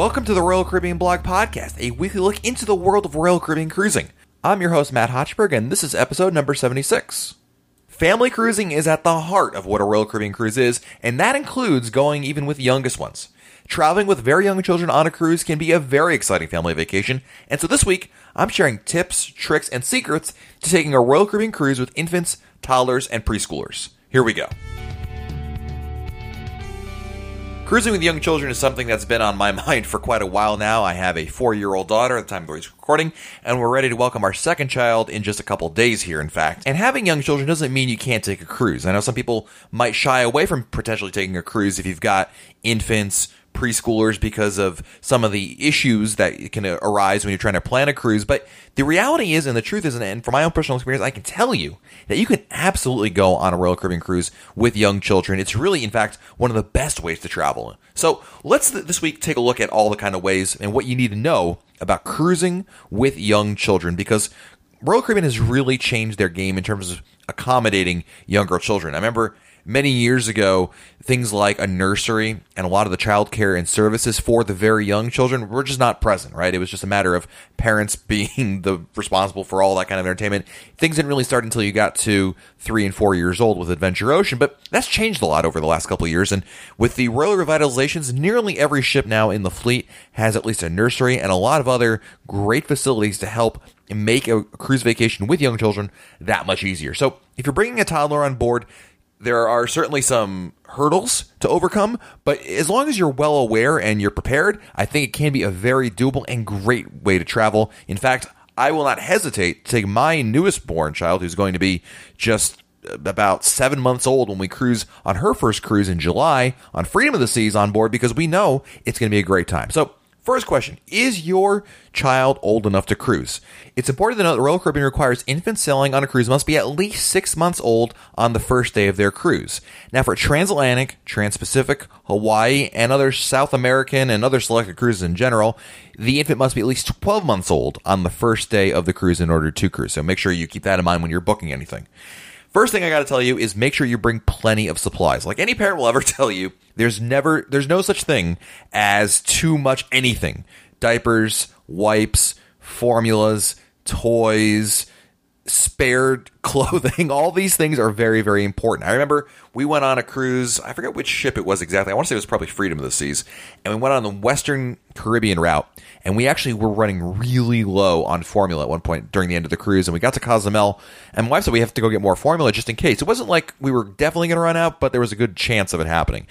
Welcome to the Royal Caribbean Blog Podcast, a weekly look into the world of Royal Caribbean cruising. I'm your host, Matt Hochberg, and this is episode number 76. Family cruising is at the heart of what a Royal Caribbean cruise is, and that includes going even with youngest ones. Traveling with very young children on a cruise can be a very exciting family vacation, and so this week, I'm sharing tips, tricks, and secrets to taking a Royal Caribbean cruise with infants, toddlers, and preschoolers. Here we go. Cruising with young children is something that's been on my mind for quite a while now. I have a four year old daughter at the time of this recording, and we're ready to welcome our second child in just a couple days here, in fact. And having young children doesn't mean you can't take a cruise. I know some people might shy away from potentially taking a cruise if you've got infants, preschoolers because of some of the issues that can arise when you're trying to plan a cruise. But the reality is, and the truth is, and from my own personal experience, I can tell you that you can absolutely go on a Royal Caribbean cruise with young children. It's really, in fact, one of the best ways to travel. So let's this week take a look at all the kind of ways and what you need to know about cruising with young children because Royal Caribbean has really changed their game in terms of accommodating younger children. I remember many years ago, things like a nursery and a lot of the childcare and services for the very young children were just not present, right? It was just a matter of parents being the responsible for all that kind of entertainment. Things didn't really start until you got to three and four years old with Adventure Ocean, but that's changed a lot over the last couple of years. And with the Royal Revitalizations, nearly every ship now in the fleet has at least a nursery and a lot of other great facilities to help make a cruise vacation with young children that much easier. So if you're bringing a toddler on board, there are certainly some hurdles to overcome, but as long as you're well aware and you're prepared, I think it can be a very doable and great way to travel. In fact, I will not hesitate to take my newest born child, who's going to be just about seven months old when we cruise on her first cruise in July on Freedom of the Seas on board because we know it's going to be a great time. So First question Is your child old enough to cruise? It's important to note that Royal Caribbean requires infants sailing on a cruise must be at least six months old on the first day of their cruise. Now, for transatlantic, trans-Pacific, Hawaii, and other South American and other selected cruises in general, the infant must be at least 12 months old on the first day of the cruise in order to cruise. So make sure you keep that in mind when you're booking anything. First thing I got to tell you is make sure you bring plenty of supplies. Like any parent will ever tell you, there's never there's no such thing as too much anything. Diapers, wipes, formulas, toys, spared clothing, all these things are very, very important. I remember we went on a cruise, I forget which ship it was exactly. I want to say it was probably Freedom of the Seas. And we went on the Western Caribbean route, and we actually were running really low on formula at one point during the end of the cruise. And we got to Cozumel, and my wife said we have to go get more formula just in case. It wasn't like we were definitely going to run out, but there was a good chance of it happening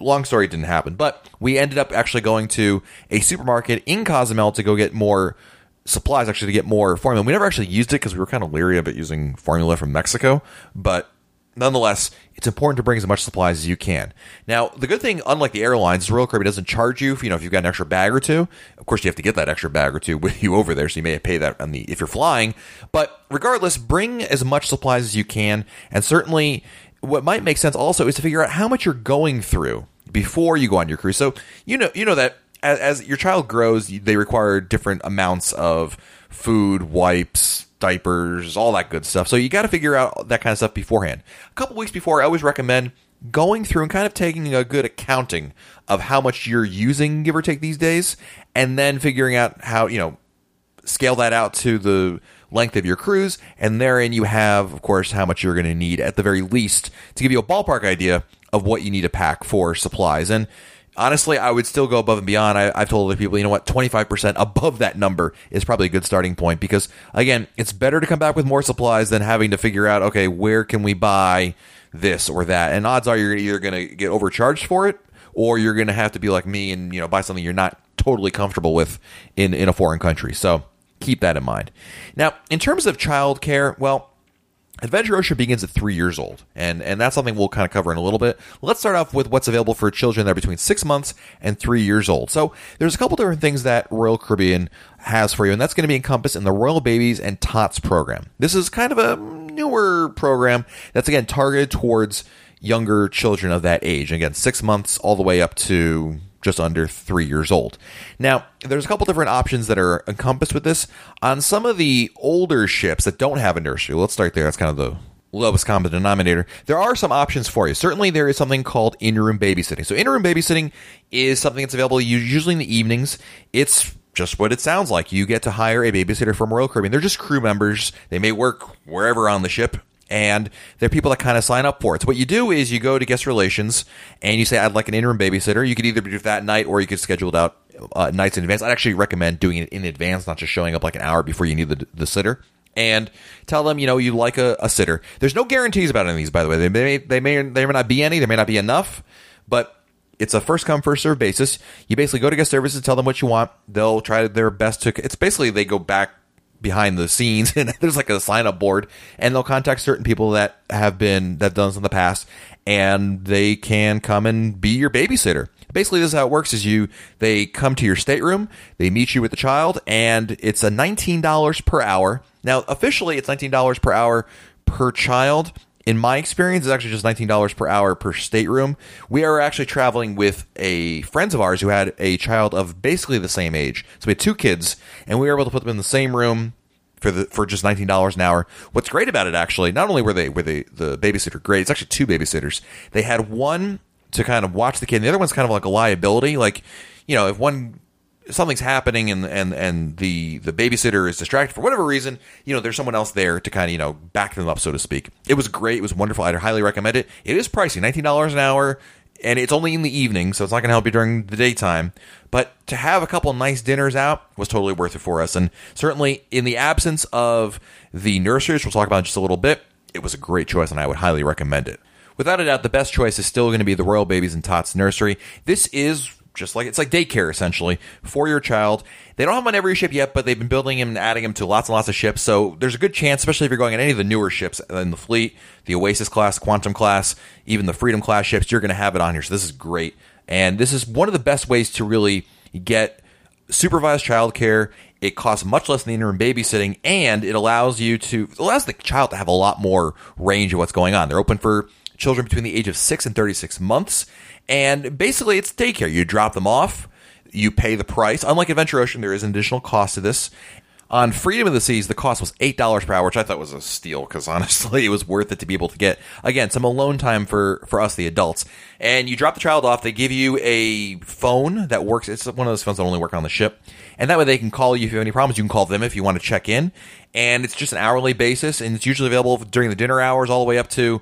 long story didn't happen but we ended up actually going to a supermarket in cozumel to go get more supplies actually to get more formula. We never actually used it because we were kind of leery about using formula from Mexico, but nonetheless, it's important to bring as much supplies as you can. Now, the good thing, unlike the airlines, Royal Caribbean doesn't charge you if you know if you've got an extra bag or two. Of course, you have to get that extra bag or two with you over there, so you may pay that on the if you're flying. But regardless, bring as much supplies as you can, and certainly, what might make sense also is to figure out how much you're going through before you go on your cruise. So you know you know that as, as your child grows, they require different amounts of food, wipes, diapers, all that good stuff. So you got to figure out that kind of stuff beforehand. A couple weeks before, I always recommend going through and kind of taking a good accounting of how much you're using, give or take, these days, and then figuring out how, you know, scale that out to the length of your cruise. And therein you have, of course, how much you're going to need at the very least to give you a ballpark idea of what you need to pack for supplies. And honestly, I would still go above and beyond. I, have told other people, you know what, 25% above that number is probably a good starting point because, again, it's better to come back with more supplies than having to figure out, okay, where can we buy this or that? And odds are you're either going to get overcharged for it or you're going to have to be like me and, you know, buy something you're not totally comfortable with in, in a foreign country. So keep that in mind. Now, in terms of childcare, well, Adventure Ocean begins at three years old, and, and that's something we'll kind of cover in a little bit. Let's start off with what's available for children that are between six months and three years old. So there's a couple different things that Royal Caribbean has for you, and that's going to be encompassed in the Royal Babies and Tots program. This is kind of a newer program that's again targeted towards younger children of that age. Again, six months all the way up to just under three years old. Now, there's a couple different options that are encompassed with this. On some of the older ships that don't have a nursery, let's start there. That's kind of the lowest common denominator, there are some options for you. Certainly, there is something called in-room babysitting. So, in-room babysitting is something that's available usually in the evenings. It's just what it sounds like. You get to hire a babysitter from Royal Caribbean. They're just crew members. They may work wherever on the ship, and there are people that kind of sign up for it. So what you do is you go to guest relations and you say, "I'd like an in-room babysitter." You could either do it that night or you could schedule it out uh, nights in advance. I'd actually recommend doing it in advance, not just showing up like an hour before you need the, the sitter and tell them you know you like a, a, sitter. There's no guarantees about any of these, by the way. They may they may there may not be any. There may not be enough, but it's a first come first serve basis. You basically go to guest services, tell them what you want. They'll try their best to. It's basically they go back behind the scenes and there's like a sign up board and they'll contact certain people that have been that done this in the past and they can come and be your babysitter. Basically this is how it works is you they come to your stateroom they meet you with the child and it's a $19 per hour. Now officially it's $19 per hour per child in my experience, it's actually just $19 per hour per stateroom. We are actually traveling with a friends of ours who had a child of basically the same age. So we had two kids, and we were able to put them in the same room for the for just nineteen dollars an hour. What's great about it, actually, not only were they were they the babysitter great, it's actually two babysitters. They had one to kind of watch the kid, and the other one's kind of like a liability. Like, you know, if one something's happening and and and the the babysitter is distracted for whatever reason, you know, there's someone else there to kind of you know back them up, so to speak. It was great. It was wonderful. I'd highly recommend it. It is pricey, nineteen dollars an hour, and it's only in the evening, so it's not going to help you during the daytime. But to have a couple nice dinners out was totally worth it for us, and certainly in the absence of the nurseries, we'll talk about in just a little bit. It was a great choice, and I would highly recommend it. Without a doubt, the best choice is still going to be the Royal Babies and Tots Nursery. This is just like it's like daycare essentially for your child. They don't have them on every ship yet, but they've been building them and adding them to lots and lots of ships. So there's a good chance, especially if you're going on any of the newer ships in the fleet, the Oasis class, Quantum class, even the Freedom class ships, you're going to have it on here. So this is great, and this is one of the best ways to really get supervised childcare. It costs much less than the in-room babysitting, and it allows you to allows the child to have a lot more range of what's going on. They're open for children between the age of six and 36 months and basically, it's daycare. You drop them off, you pay the price. Unlike Adventure Ocean, there is an additional cost to this. On Freedom of the Seas, the cost was eight dollars per hour, which I thought was a steal because honestly, it was worth it to be able to get again some alone time for for us, the adults. And you drop the child off. They give you a phone that works. It's one of those phones that only work on the ship, and that way they can call you if you have any problems. You can call them if you want to check in, and it's just an hourly basis, and it's usually available during the dinner hours all the way up to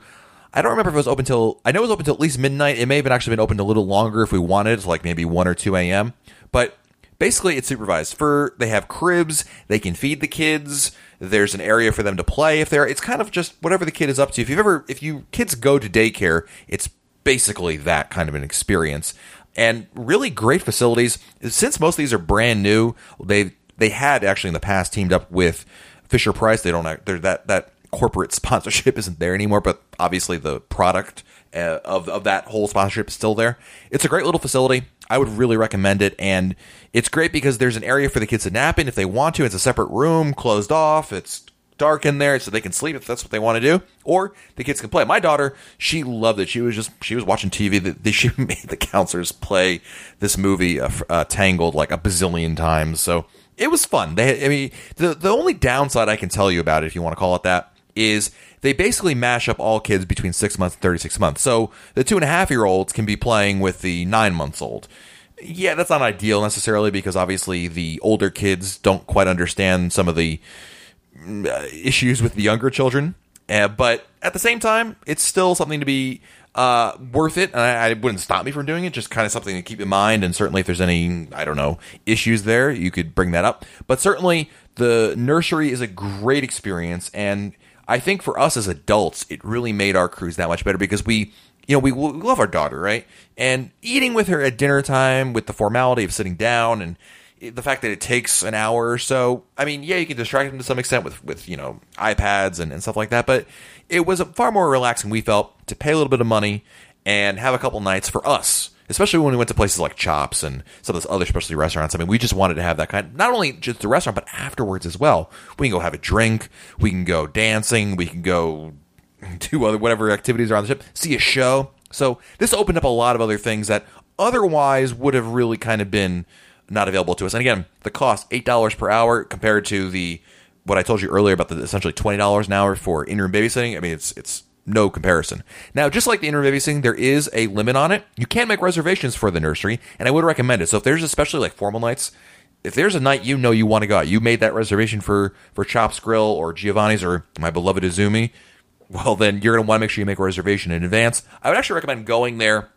I don't remember if it was open till I know it was open till at least midnight. It may have actually been open a little longer if we wanted, like maybe one or two a.m. But basically, it's supervised. For they have cribs, they can feed the kids. There's an area for them to play if they're. It's kind of just whatever the kid is up to. If you've ever, if you kids go to daycare, it's basically that kind of an experience. And really great facilities. Since most of these are brand new, they they had actually in the past teamed up with Fisher Price. They don't. They're that that corporate sponsorship isn't there anymore, but obviously the product uh, of of that whole sponsorship is still there. It's a great little facility. I would really recommend it, and it's great because there's an area for the kids to nap in if they want to. It's a separate room, closed off. It's dark in there, so they can sleep if that's what they want to do, or the kids can play. My daughter, she loved it. She was just she was watching TV. That she made the counselors play this movie, uh, uh, Tangled, like a bazillion times. So it was fun. They, I mean, the the only downside I can tell you about it, if you want to call it that, is they basically mash up all kids between six months and 36 months. So the two and a half year olds can be playing with the nine months old. Yeah, that's not ideal necessarily because obviously the older kids don't quite understand some of the uh, issues with the younger children. Uh, but at the same time, it's still something to be uh, worth it. And I, I, wouldn't stop me from doing it. Just kind of something to keep in mind. And certainly, if there's any, I don't know, issues there, you could bring that up. But certainly, the nursery is a great experience. And I think for us as adults, it really made our cruise that much better because we, you know, we, we love our daughter, right? And eating with her at dinner time with the formality of sitting down and the fact that it takes an hour or so. I mean, yeah, you can distract them to some extent with, with you know, iPads and, and stuff like that, but it was far more relaxing, we felt, to pay a little bit of money and have a couple nights for us especially when we went to places like Chops and some of those other specialty restaurants. I mean, we just wanted to have that kind, not only just the restaurant, but afterwards as well. We can go have a drink, we can go dancing, we can go do other whatever activities are on the ship, see a show. So this opened up a lot of other things that otherwise would have really kind of been not available to us. And again, the cost eight dollars per hour compared to the what I told you earlier about the essentially twenty dollars an hour for in-room babysitting. I mean, it's it's no comparison. Now, just like the in-room there is a limit on it. You can make reservations for the nursery, and I would recommend it. So if there's especially like formal nights, if there's a night you know you want to go out, you made that reservation for for Chops Grill or Giovanni's or my beloved Izumi, well then you're going to want to make sure you make a reservation in advance. I would actually recommend going there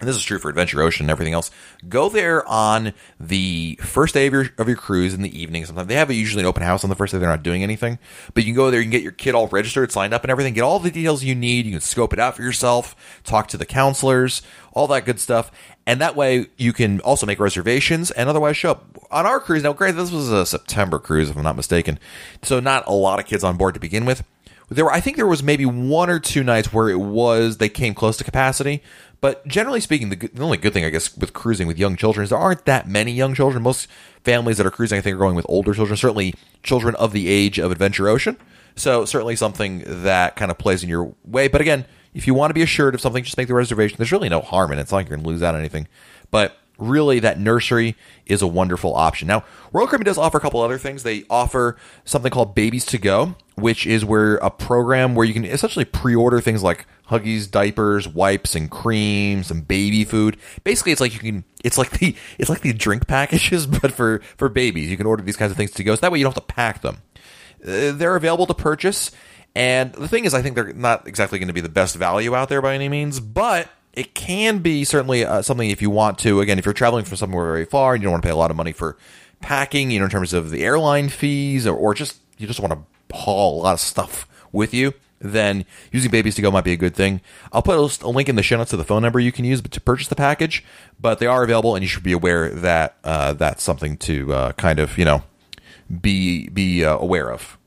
and this is true for Adventure Ocean and everything else. Go there on the first day of your of your cruise in the evening. Sometimes they have a, usually an open house on the first day. They're not doing anything, but you can go there. You can get your kid all registered, signed up, and everything. Get all the details you need. You can scope it out for yourself. Talk to the counselors, all that good stuff, and that way you can also make reservations and otherwise show up on our cruise. Now, great, this was a September cruise, if I'm not mistaken, so not a lot of kids on board to begin with. There were, I think there was maybe one or two nights where it was they came close to capacity, but generally speaking, the, the, only good thing, I guess, with cruising with young children is there aren't that many young children. Most families that are cruising, I think, are going with older children, certainly children of the age of Adventure Ocean. So, certainly something that kind of plays in your way. But again, if you want to be assured of something, just make the reservation. There's really no harm in it. It's not like you're going to lose out on anything. But really that nursery is a wonderful option. Now, Royal Caribbean does offer a couple other things. They offer something called Babies to Go, which is where a program where you can essentially pre-order things like Huggies, diapers, wipes, and creams, and baby food. Basically, it's like you can. It's like the it's like the drink packages, but for for babies. You can order these kinds of things to go, so that way you don't have to pack them. Uh, they're available to purchase. And the thing is, I think they're not exactly going to be the best value out there by any means, but it can be certainly uh, something if you want to. Again, if you're traveling from somewhere very far and you don't want to pay a lot of money for packing, you know, in terms of the airline fees, or, or just you just want to haul a lot of stuff with you, then using Babies to Go might be a good thing. I'll put a link in the show notes to the phone number you can use to purchase the package, but they are available, and you should be aware that uh, that's something to uh, kind of you know be be uh, aware of.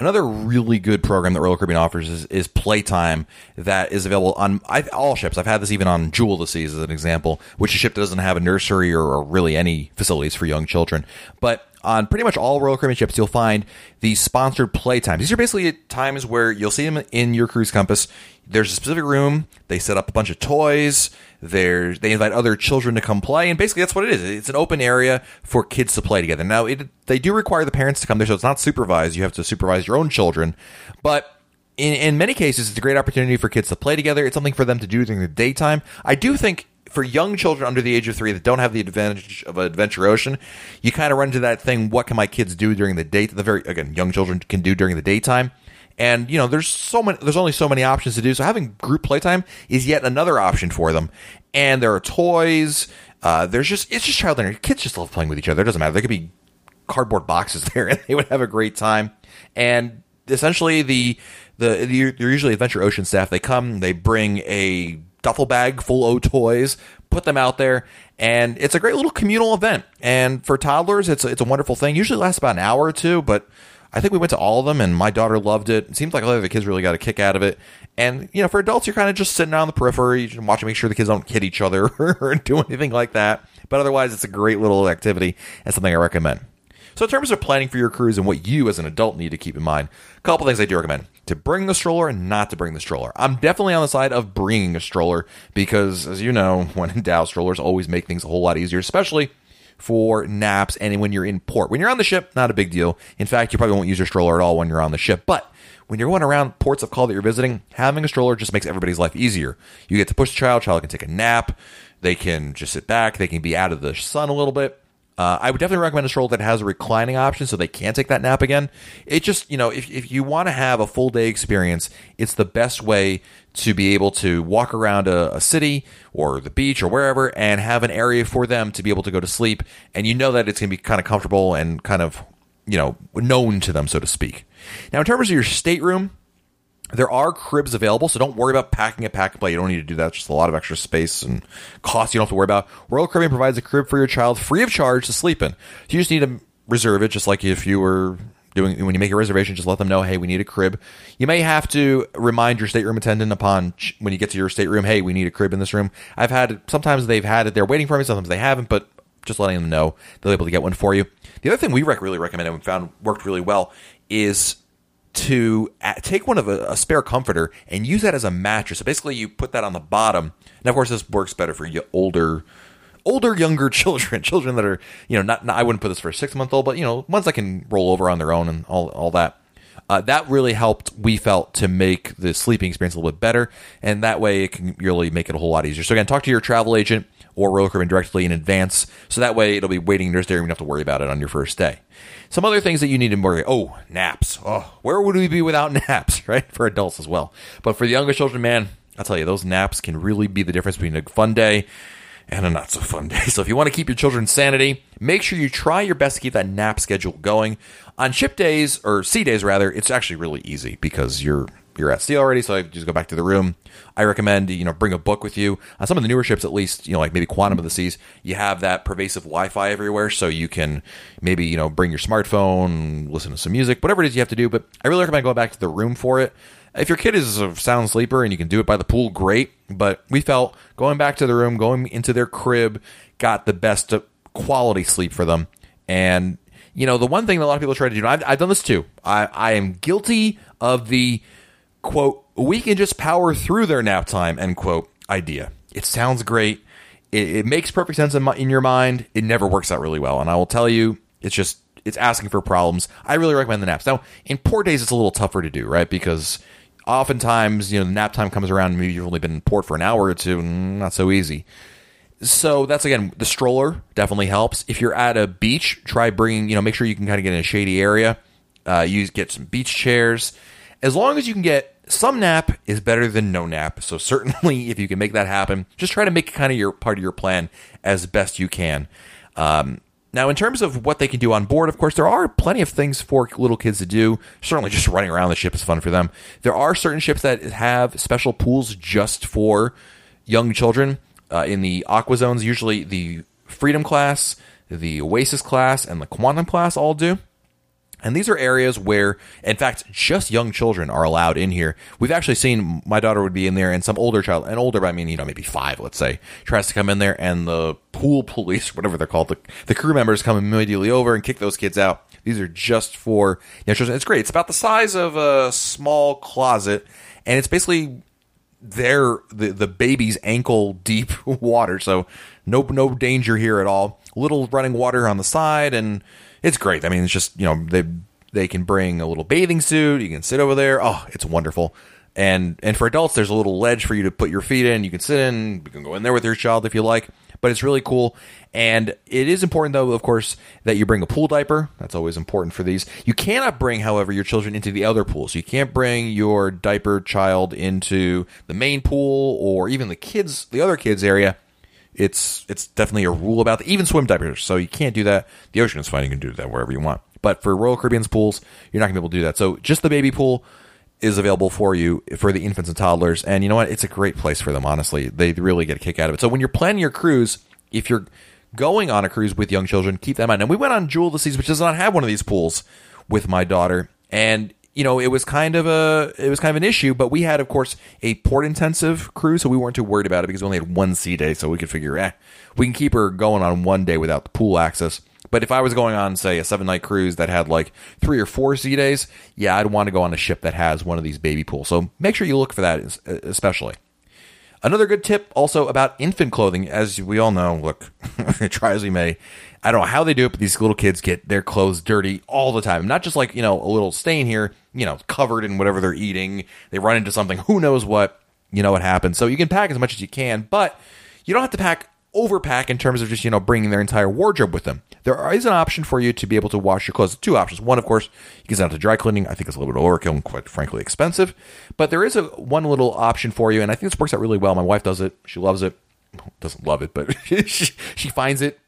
Another really good program that Royal Caribbean offers is, is Playtime that is available on I, all ships. I've had this even on Jewel the Seas as an example, which is a ship that doesn't have a nursery or, or really any facilities for young children. But on pretty much all Royal Caribbean ships, you'll find these sponsored playtimes. These are basically times where you'll see them in your cruise compass. There's a specific room. They set up a bunch of toys. There's they invite other children to come play, and basically that's what it is. It's an open area for kids to play together. Now, it, they do require the parents to come there, so it's not supervised. You have to supervise your own children, but in, in many cases, it's a great opportunity for kids to play together. It's something for them to do during the daytime. I do think for young children under the age of three that don't have the advantage of Adventure Ocean, you kind of run into that thing. What can my kids do during the day? The very again, young children can do during the daytime. And you know, there's so many. There's only so many options to do. So having group playtime is yet another option for them. And there are toys. Uh, there's just it's just child learning. Kids just love playing with each other. It doesn't matter. There could be cardboard boxes there, and they would have a great time. And essentially, the the they're usually Adventure Ocean staff. They come, they bring a duffel bag full of toys, put them out there, and it's a great little communal event. And for toddlers, it's it's a wonderful thing. Usually lasts about an hour or two, but I think we went to all of them, and my daughter loved it. It seems like a lot of the kids really got a kick out of it. And you know, for adults, you're kind of just sitting on the periphery, watching, make sure the kids don't hit each other or do anything like that. But otherwise, it's a great little activity and something I recommend. So, in terms of planning for your cruise and what you as an adult need to keep in mind, a couple things I do recommend to bring the stroller and not to bring the stroller. I'm definitely on the side of bringing a stroller because, as you know, when in doubt, strollers always make things a whole lot easier, especially for naps and when you're in port. When you're on the ship, not a big deal. In fact, you probably won't use your stroller at all when you're on the ship. But when you're going around ports of call that you're visiting, having a stroller just makes everybody's life easier. You get to push the child, child can take a nap, they can just sit back, they can be out of the sun a little bit. Uh, I would definitely recommend a stroller that has a reclining option so they can take that nap again. It just, you know, if, if you want to have a full day experience, it's the best way to be able to walk around a, a, city or the beach or wherever and have an area for them to be able to go to sleep. And you know that it's going to be kind of comfortable and kind of, you know, known to them, so to speak. Now, in terms of your stateroom, there are cribs available, so don't worry about packing a pack play. You don't need to do that. It's just a lot of extra space and cost you don't have to worry about. Royal Caribbean provides a crib for your child free of charge to sleep in. You just need to reserve it, just like if you were doing when you make a reservation, just let them know, hey, we need a crib. You may have to remind your stateroom attendant upon when you get to your stateroom, hey, we need a crib in this room. I've had sometimes they've had it, they're waiting for me, sometimes they haven't, but just letting them know they'll be able to get one for you. The other thing we rec- really recommend and found worked really well is to take one of a, a, spare comforter and use that as a mattress. So basically, you put that on the bottom. And of course, this works better for older older, younger children, children that are, you know, not, not I wouldn't put this for a six month old, but, you know, ones that can roll over on their own and all, all that. Uh, that really helped, we felt, to make the sleeping experience a little bit better. And that way it can really make it a whole lot easier. So, again, talk to your travel agent or Caribbean directly in advance. So that way it'll be waiting there. And you don't have to worry about it on your first day. Some other things that you need to worry. Oh, naps. Oh, where would we be without naps, right? For adults as well. But for the younger children, man, I'll tell you, those naps can really be the difference between a fun day and a not so fun day. So if you want to keep your children's sanity, make sure you try your best to keep that nap schedule going. On ship days or sea days rather, it's actually really easy because you're you're at sea already, so I just go back to the room. I recommend you know bring a book with you. On some of the newer ships, at least, you know, like maybe Quantum of the Seas, you have that pervasive Wi-Fi everywhere, so you can maybe you know bring your smartphone, listen to some music, whatever it is you have to do. But I really recommend going back to the room for it. If your kid is a sound sleeper and you can do it by the pool, great. But we felt going back to the room, going into their crib, got the best quality sleep for them. And you know, the one thing that a lot of people try to do, I've, I've done this too. I, I am guilty of the quote, we can just power through their nap time, end quote, idea. It sounds great. It, it makes perfect sense in, my, in your mind. It never works out really well. And I will tell you, it's just, it's asking for problems. I really recommend the naps. Now, in port days, it's a little tougher to do, right? Because oftentimes, you know, the nap time comes around, maybe you've only been in port for an hour or two, not so easy. So that's again, the stroller definitely helps. If you're at a beach, try bringing, you know, make sure you can kind of get in a shady area. Uh, use get some beach chairs as long as you can get some nap is better than no nap. So certainly, if you can make that happen, just try to make it kind of your part of your plan as best you can. Um, now, in terms of what they can do on board, of course, there are plenty of things for little kids to do. Certainly, just running around the ship is fun for them. There are certain ships that have special pools just for young children. Uh, in the Aqua Zones, usually the Freedom class, the Oasis class, and the Quantum class all do. And these are areas where, in fact, just young children are allowed in here. We've actually seen my daughter would be in there, and some older child, and older, I mean, you know, maybe five, let's say, tries to come in there, and the pool police, whatever they're called, the, the crew members come immediately over and kick those kids out. These are just for young children. It's great. It's about the size of a small closet, and it's basically their the the baby's ankle deep water. So no no danger here at all. Little running water on the side and it's great. I mean, it's just you know they they can bring a little bathing suit. You can sit over there. Oh, it's wonderful. And and for adults, there's a little ledge for you to put your feet in. You can sit in. You can go in there with your child if you like. But it's really cool. And it is important, though, of course, that you bring a pool diaper. That's always important for these. You cannot bring, however, your children into the other pools. You can't bring your diaper child into the main pool or even the kids, the other kids area it's it's definitely a rule about even swim diapers. So you can't do that. The ocean is fine; you can do that wherever you want. But for Royal Caribbean's pools, you're not gonna be able to do that. So just the baby pool is available for you for the infants and toddlers. And you know what? It's a great place for them. Honestly, they really get a kick out of it. So when you're planning your cruise, if you're going on a cruise with young children, keep that in mind. And we went on Jewel the Seas, which does not have one of these pools, with my daughter, and you know, it was kind of a it was kind of an issue, but we had, of course, a port intensive cruise, so we weren't too worried about it because we only had one sea day, so we could figure, eh, we can keep her going on one day without the pool access. But if I was going on, say, a seven night cruise that had like three or four sea days, yeah, I'd want to go on a ship that has one of these baby pools. So make sure you look for that, especially. Another good tip also about infant clothing, as we all know, look, try as we may, I don't know how they do it, but these little kids get their clothes dirty all the time. Not just like, you know, a little stain here, you know, covered in whatever they're eating. They run into something, who knows what, you know what happens. So you can pack as much as you can, but you don't have to pack overpack in terms of just, you know, bringing their entire wardrobe with them. There is an option for you to be able to wash your clothes. Two options. One, of course, you can send it to dry cleaning. I think it's a little bit overkill and quite frankly expensive. But there is a one little option for you, and I think this works out really well. My wife does it. She loves it. Doesn't love it, but she, she finds it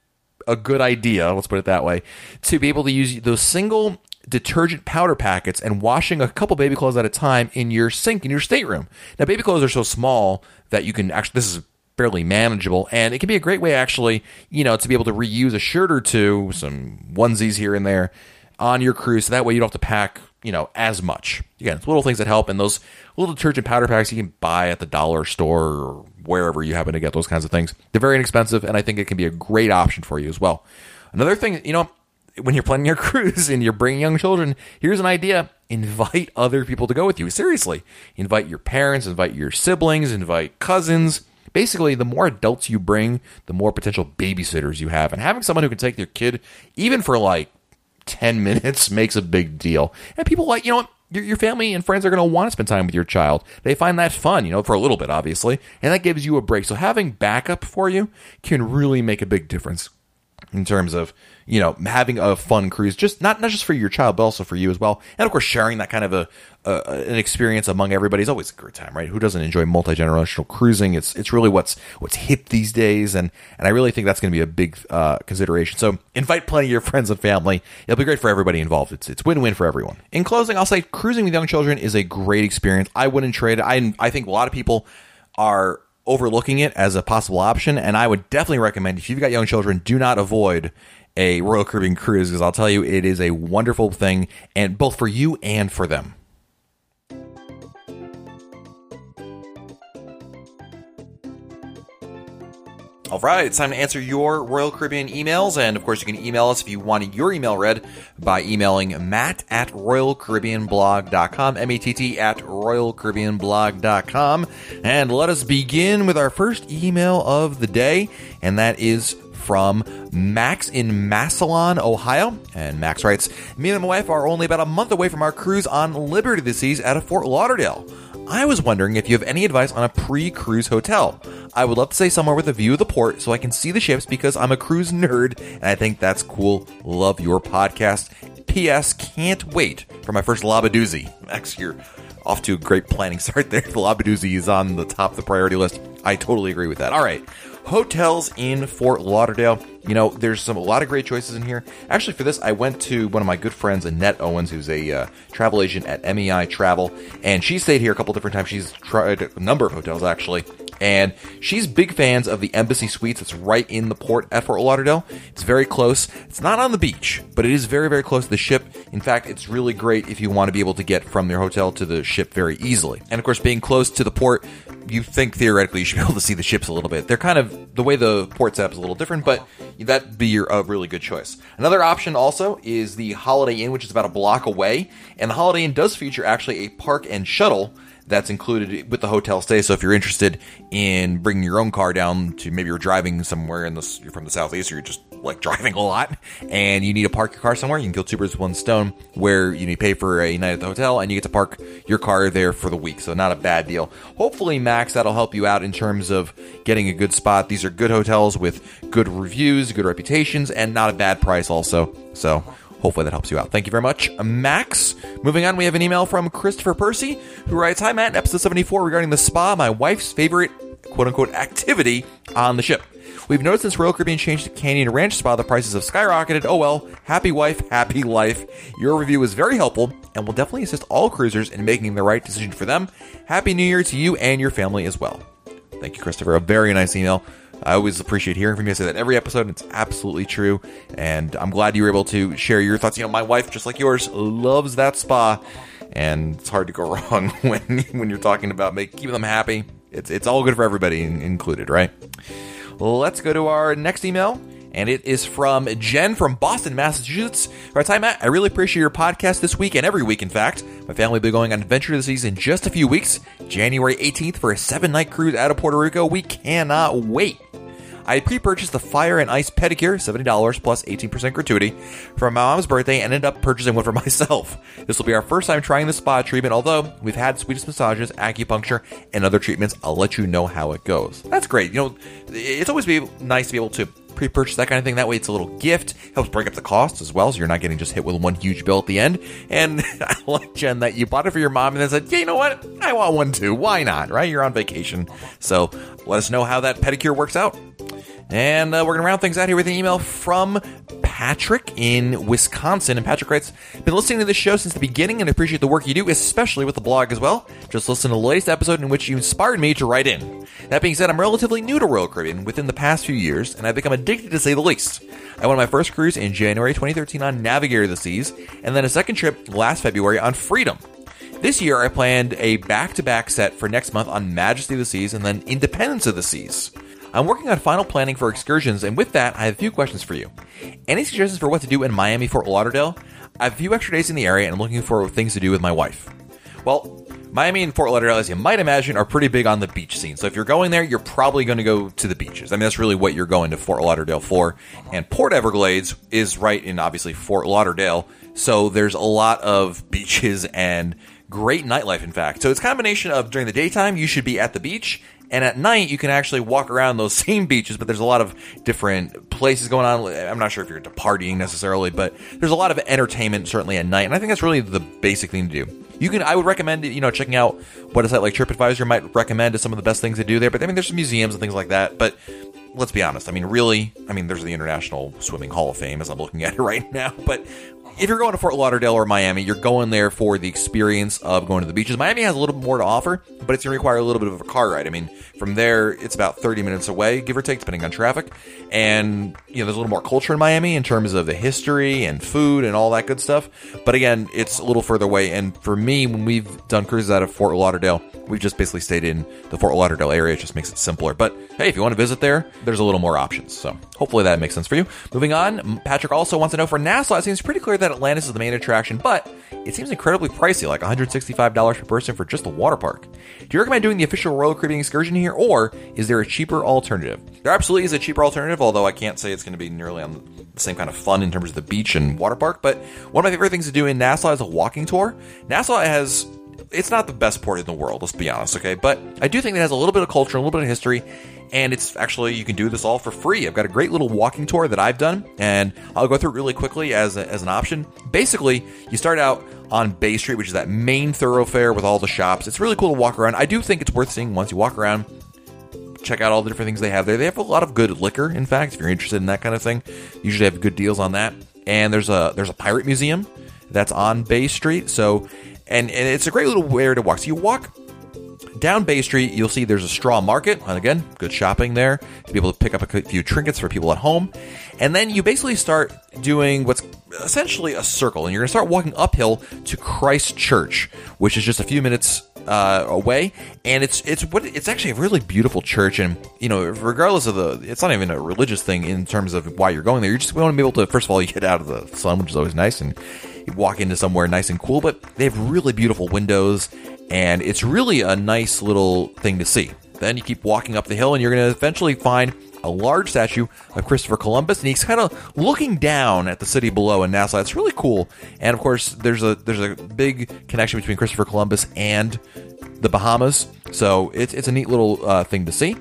a good idea, let's put it that way, to be able to use those single detergent powder packets and washing a couple baby clothes at a time in your sink in your stateroom. Now, baby clothes are so small that you can actually, this is fairly manageable, and it can be a great way, actually, you know, to be able to reuse a shirt or two, some onesies here and there on your cruise. So that way you don't have to pack, you know, as much. Again, it's little things that help, and those little detergent powder packs you can buy at the dollar store or wherever you happen to get those kinds of things. They're very inexpensive, and I think it can be a great option for you as well. Another thing, you know, when you're planning your cruise and you're bringing young children, here's an idea. Invite other people to go with you. Seriously. Invite your parents, invite your siblings, invite cousins. Basically the more adults you bring, the more potential babysitters you have. And having someone who can take their kid, even for like 10 minutes, makes a big deal. And people like, you know what? Your, your family and friends are going to want to spend time with your child. They find that fun, you know, for a little bit, obviously. And that gives you a break. So having backup for you can really make a big difference in terms of you know having a fun cruise just not not just for your child but also for you as well. And of course sharing that kind of a, a an experience among everybody is always a great time right? Who doesn't enjoy multi-generational cruising? It's it's really what's what's hip these days. And and i really think that's going to be a big uh, consideration. So invite plenty of your friends and family. It'll be great for everybody involved. It's it's win-win for everyone. In closing i'll say cruising with young children is a great experience. I wouldn't trade it. I i think a lot of people are overlooking it as a possible option. And I would definitely recommend if you've got young children, do not avoid a Royal Caribbean cruise because I'll tell you, it is a wonderful thing, and both for you and for them. All right, it's time to answer your Royal Caribbean emails. And of course, you can email us if you wanted your email read by emailing matt at royalcaribbeanblog.com, M A T T at royalcaribbeanblog.com. And let us begin with our first email of the day, and that is from Max in Massillon, Ohio. And Max writes, Me and my wife are only about a month away from our cruise on Liberty the Seas out of Fort Lauderdale. I was wondering if you have any advice on a pre cruise hotel. I would love to stay somewhere with a view of the port so I can see the ships because I'm a cruise nerd and I think that's cool. Love your podcast. P.S. Can't wait for my first Labadoozie. Max, you're off to a great planning start there. The Labadoozie is on the top of the priority list. I totally agree with that. All right. Hotels in Fort Lauderdale. You know, there's some a lot of great choices in here. Actually, for this, I went to one of my good friends, Annette Owens, who's a uh, travel agent at MEI Travel, and she stayed here a couple different times. She's tried a number of hotels actually, and she's big fans of the Embassy Suites. It's right in the port at Fort Lauderdale. It's very close. It's not on the beach, but it is very, very close to the ship. In fact, it's really great if you want to be able to get from your hotel to the ship very easily. And of course, being close to the port, you think theoretically you should be able to see the ships a little bit. They're kind of the way the port setup is a little different, but that'd be your, a really good choice. Another option also is the Holiday Inn, which is about a block away, and the Holiday Inn does feature actually a park and shuttle that's included with the hotel stay. So if you're interested in bringing your own car down to maybe you're driving somewhere in the you're from the southeast or you're just like driving a lot and you need to park your car somewhere, you can kill two birds with one stone. Where you need to pay for a night at the hotel and you get to park your car there for the week. So not a bad deal. Hopefully, Max, that'll help you out in terms of getting a good spot. These are good hotels with good reviews, good reputations, and not a bad price also. So Hopefully that helps you out. Thank you very much, Max. Moving on, we have an email from Christopher Percy who writes Hi, Matt, episode 74 regarding the spa, my wife's favorite quote unquote activity on the ship. We've noticed since Royal Caribbean changed to Canyon Ranch Spa, the prices have skyrocketed. Oh well, happy wife, happy life. Your review is very helpful and will definitely assist all cruisers in making the right decision for them. Happy New Year to you and your family as well. Thank you, Christopher. A very nice email. I always appreciate hearing from you. I say that every episode, and it's absolutely true. And I'm glad you were able to share your thoughts. You know, my wife, just like yours, loves that spa, and it's hard to go wrong when when you're talking about make, keeping them happy. It's it's all good for everybody, included, right? Let's go to our next email. And it is from Jen from Boston, Massachusetts. Right, hi Matt. I really appreciate your podcast this week and every week, in fact. My family will be going on adventure this season in just a few weeks, January 18th, for a seven night cruise out of Puerto Rico. We cannot wait. I pre-purchased the Fire and Ice pedicure, $70 plus 18% gratuity, for my mom's birthday and ended up purchasing one for myself. This will be our first time trying the spa treatment, although we've had Swedish massages, acupuncture, and other treatments. I'll let you know how it goes. That's great. You know, it's always be nice to be able to pre-purchase that kind of thing. That way, it's a little gift. Helps break up the costs as well, so you're not getting just hit with one huge bill at the end. And I like Jen that you bought it for your mom and then said, "Yeah, you know what? I want one too. Why not? Right? You're on vacation, so let us know how that pedicure works out." And uh, we're going to round things out here with an email from Patrick in Wisconsin. And Patrick writes, Been listening to this show since the beginning and appreciate the work you do, especially with the blog as well. Just listened to the latest episode in which you inspired me to write in. That being said, I'm relatively new to Royal Caribbean within the past few years, and I've become addicted to say the least. I went on my first cruise in January 2013 on Navigator of the Seas, and then a second trip last February on Freedom. This year, I planned a back to back set for next month on Majesty of the Seas and then Independence of the Seas. I'm working on final planning for excursions, and with that, I have a few questions for you. Any suggestions for what to do in Miami, Fort Lauderdale? I have a few extra days in the area and I'm looking for things to do with my wife. Well, Miami and Fort Lauderdale, as you might imagine, are pretty big on the beach scene. So if you're going there, you're probably going to go to the beaches. I mean, that's really what you're going to Fort Lauderdale for. And Port Everglades is right in obviously Fort Lauderdale. So there's a lot of beaches and great nightlife, in fact. So it's a combination of during the daytime, you should be at the beach. And at night, you can actually walk around those same beaches, but there's a lot of different places going on. I'm not sure if you're into partying necessarily, but there's a lot of entertainment certainly at night. And I think that's really the basic thing to do you can I would recommend you know checking out what a site like TripAdvisor might recommend as some of the best things to do there. But I mean, there's some museums and things like that. But let's be honest. I mean, really, I mean, there's the International Swimming Hall of Fame as I'm looking at it right now. But if you're going to Fort Lauderdale or Miami, you're going there for the experience of going to the beaches. Miami has a little bit more to offer, but it's going to require a little bit of a car ride. I mean, from there, it's about 30 minutes away, give or take, depending on traffic. And, you know, there's a little more culture in Miami in terms of the history and food and all that good stuff. But again, it's a little further away. And for me, when we've done cruises out of Fort Lauderdale, we've just basically stayed in the Fort Lauderdale area. It just makes it simpler. But hey, if you want to visit there, there's a little more options. So hopefully that makes sense for you. Moving on, Patrick also wants to know for Nassau, it seems pretty clear that Atlantis is the main attraction, but it seems incredibly pricey, like $165 per person for just the water park. Do you recommend doing the official Royal Caribbean excursion here, or is there a cheaper alternative? There absolutely is a cheaper alternative, although I can't say it's going to be nearly on the same kind of fun in terms of the beach and water park. But one of my favorite things to do in Nassau is a walking tour. Nassau has it's not the best port in the world, let's be honest, okay? But I do think it has a little bit of culture, a little bit of history, and it's actually you can do this all for free. I've got a great little walking tour that I've done, and I'll go through it really quickly as, a, as an option. Basically, you start out on Bay Street, which is that main thoroughfare with all the shops. It's really cool to walk around. I do think it's worth seeing once you walk around. Check out all the different things they have there. They have a lot of good liquor, in fact, if you're interested in that kind of thing. Usually have good deals on that. And there's a there's a pirate museum that's on Bay Street. So and, and it's a great little area to walk. So you walk down Bay Street, you'll see there's a straw market, and again, good shopping there to be able to pick up a few trinkets for people at home. And then you basically start doing what's essentially a circle, and you're going to start walking uphill to Christ Church, which is just a few minutes uh, away, and it's it's what it's actually a really beautiful church, and you know, regardless of the, it's not even a religious thing in terms of why you're going there. You just want to be able to, first of all, you get out of the sun, which is always nice, and you walk into somewhere nice and cool, but they have really beautiful windows, and it's really a nice little thing to see. Then you keep walking up the hill, and you're going to eventually find a large statue of Christopher Columbus, and he's kind of looking down at the city below in Nassau. It's really cool, and of course, there's a there's a big connection between Christopher Columbus and the Bahamas, so it's it's a neat little uh, thing to see.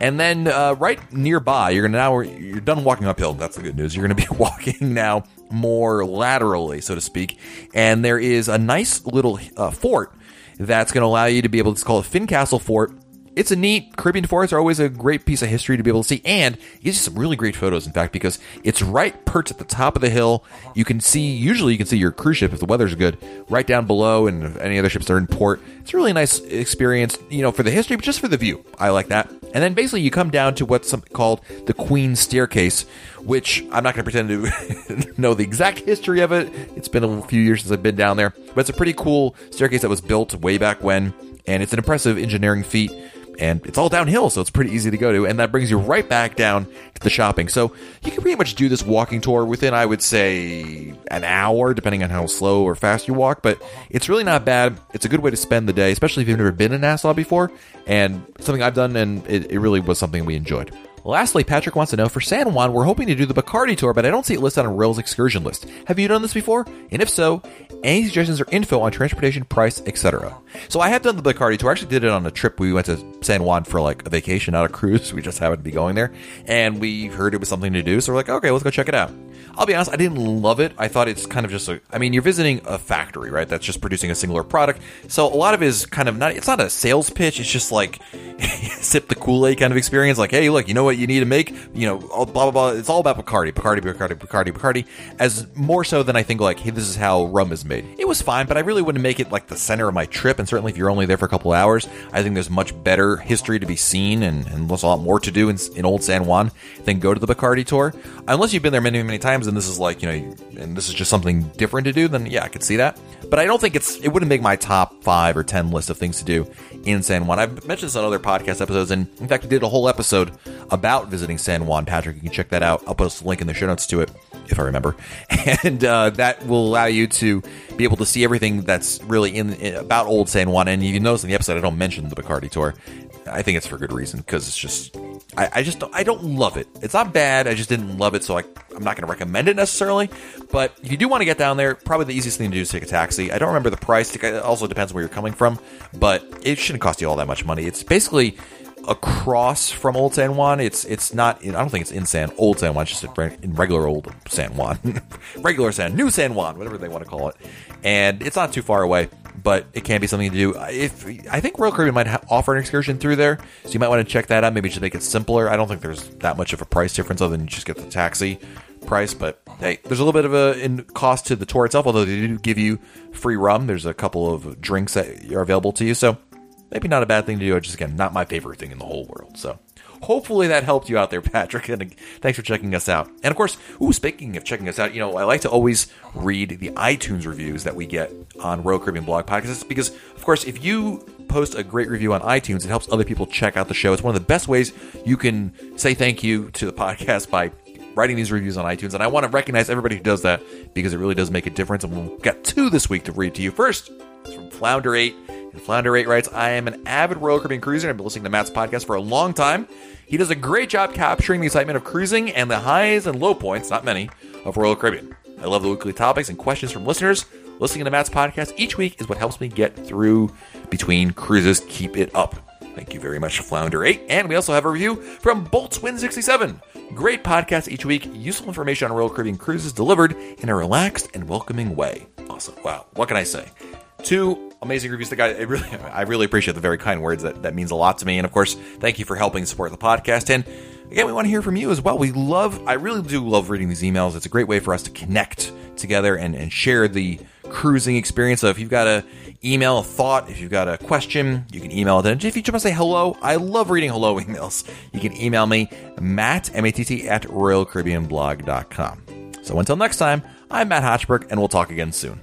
And then uh, right nearby, you're gonna now you're done walking uphill. That's the good news. You're gonna be walking now more laterally, so to speak. And there is a nice little uh, fort that's going to allow you to be able to, it's called a Fincastle Fort it's a neat Caribbean forests are always a great piece of history to be able to see, and it gives you some really great photos. In fact, because it's right perched at the top of the hill, you can see. Usually, you can see your cruise ship if the weather's good, right down below, and any other ships that are in port. It's a really nice experience, you know, for the history, but just for the view. I like that. And then basically, you come down to what's called the Queen's Staircase, which I'm not going to pretend to know the exact history of it. It's been a few years since I've been down there, but it's a pretty cool staircase that was built way back when, and it's an impressive engineering feat and it's all downhill, so it's pretty easy to go to. And that brings you right back down to the shopping. So you can pretty much do this walking tour within, I would say, an hour, depending on how slow or fast you walk. But it's really not bad. It's a good way to spend the day, especially if you've never been in Nassau before. And something I've done, and it, it really was something we enjoyed. Lastly, Patrick wants to know for San Juan, we're hoping to do the Bacardi tour, but I don't see it listed on Royal's excursion list. Have you done this before? And if so, any suggestions or info on transportation, price, etc. So I have done the Bacardi tour. I actually did it on a trip. We went to San Juan for like a vacation, not a cruise. We just happened to be going there, and we heard it was something to do. So we're like, okay, let's go check it out. I'll be honest, I didn't love it. I thought it's kind of just a. I mean, you're visiting a factory, right? That's just producing a singular product. So a lot of it is kind of not. It's not a sales pitch. It's just like sip the Kool Aid kind of experience. Like, hey, look, you know what you need to make? You know, blah blah blah. It's all about Bacardi, Bacardi, Bacardi, Bacardi, Bacardi. As more so than I think like, hey, this is how rum is made. It was fine, but I really wouldn't make it like the center of my trip. And certainly, if you're only there for a couple hours, I think there's much better history to be seen and, and there's a lot more to do in, in Old San Juan than go to the Bacardi tour. Unless you've been there many many times times and this is like, you know, and this is just something different to do, then yeah, I could see that. But I don't think it's, it wouldn't make my top five or 10 list of things to do in San Juan. I've mentioned this on other podcast episodes, and in fact, we did a whole episode about visiting San Juan. Patrick, you can check that out. I'll post a link in the show notes to it if I remember, and uh, that will allow you to be able to see everything that's really in, in about Old San Juan. And you notice in the episode I don't mention the Bacardi tour. I think it's for good reason because it's just I, I, just don't, I don't love it. It's not bad. I just didn't love it, so I, I'm not going to recommend it necessarily. But if you do want to get down there, probably the easiest thing to do is take a taxi. I don't remember the price. It also depends where you're coming from, but it shouldn't cost you all that much money. It's basically across from Old San Juan. It's it's not. I don't think it's in San Old San Juan. It's just in regular old San Juan, regular San New San Juan, whatever they want to call it. And it's not too far away but it can be something to do. If I think Royal Caribbean might ha- offer an excursion through there, so you might want to check that out. Maybe just make it simpler. I don't think there's that much of a price difference other than you just get the taxi price. But hey, there's a little bit of a in cost to the tour itself. Although they do give you free rum. There's a couple of drinks that are available to you, so maybe not a bad thing to do. Just again, not my favorite thing in the whole world. So hopefully that helped you out there, Patrick. And thanks for checking us out. And of course, ooh, speaking of checking us out, you know, I like to always read the iTunes reviews that we get on Royal Caribbean Blog Podcasts because, of course, if you post a great review on iTunes, it helps other people check out the show. It's one of the best ways you can say thank you to the podcast by writing these reviews on iTunes. And I want to recognize everybody who does that because it really does make a difference. And we'll get two this week to read to you. First, it's from Flounder8. And Flounder8 writes, I am an avid Royal Caribbean cruiser. I've been listening to Matt's podcast for a long time. He does a great job capturing the excitement of cruising and the highs and low points, not many, of Royal Caribbean. I love the weekly topics and questions from listeners. Listening to Matt's podcast each week is what helps me get through between cruises. Keep it up. Thank you very much, Flounder8. And we also have a review from Boltzwin67. Great podcast each week. Useful information on Royal Caribbean cruises delivered in a relaxed and welcoming way. Awesome. Wow. What can I say? Two amazing reviews. The guy, I really, I really appreciate the very kind words. That that means a lot to me. And of course, thank you for helping support the podcast. And again, we want to hear from you as well. We love, I really do love reading these emails. It's a great way for us to connect together and and share the cruising experience. So if you've got a email a thought, if you've got a question, you can email it. And if you just want to say hello, I love reading hello emails. You can email me, Matt, M-A-T-T, at RoyalCaribbeanBlog.com. So until next time, I'm Matt Hochberg, and we'll talk again soon.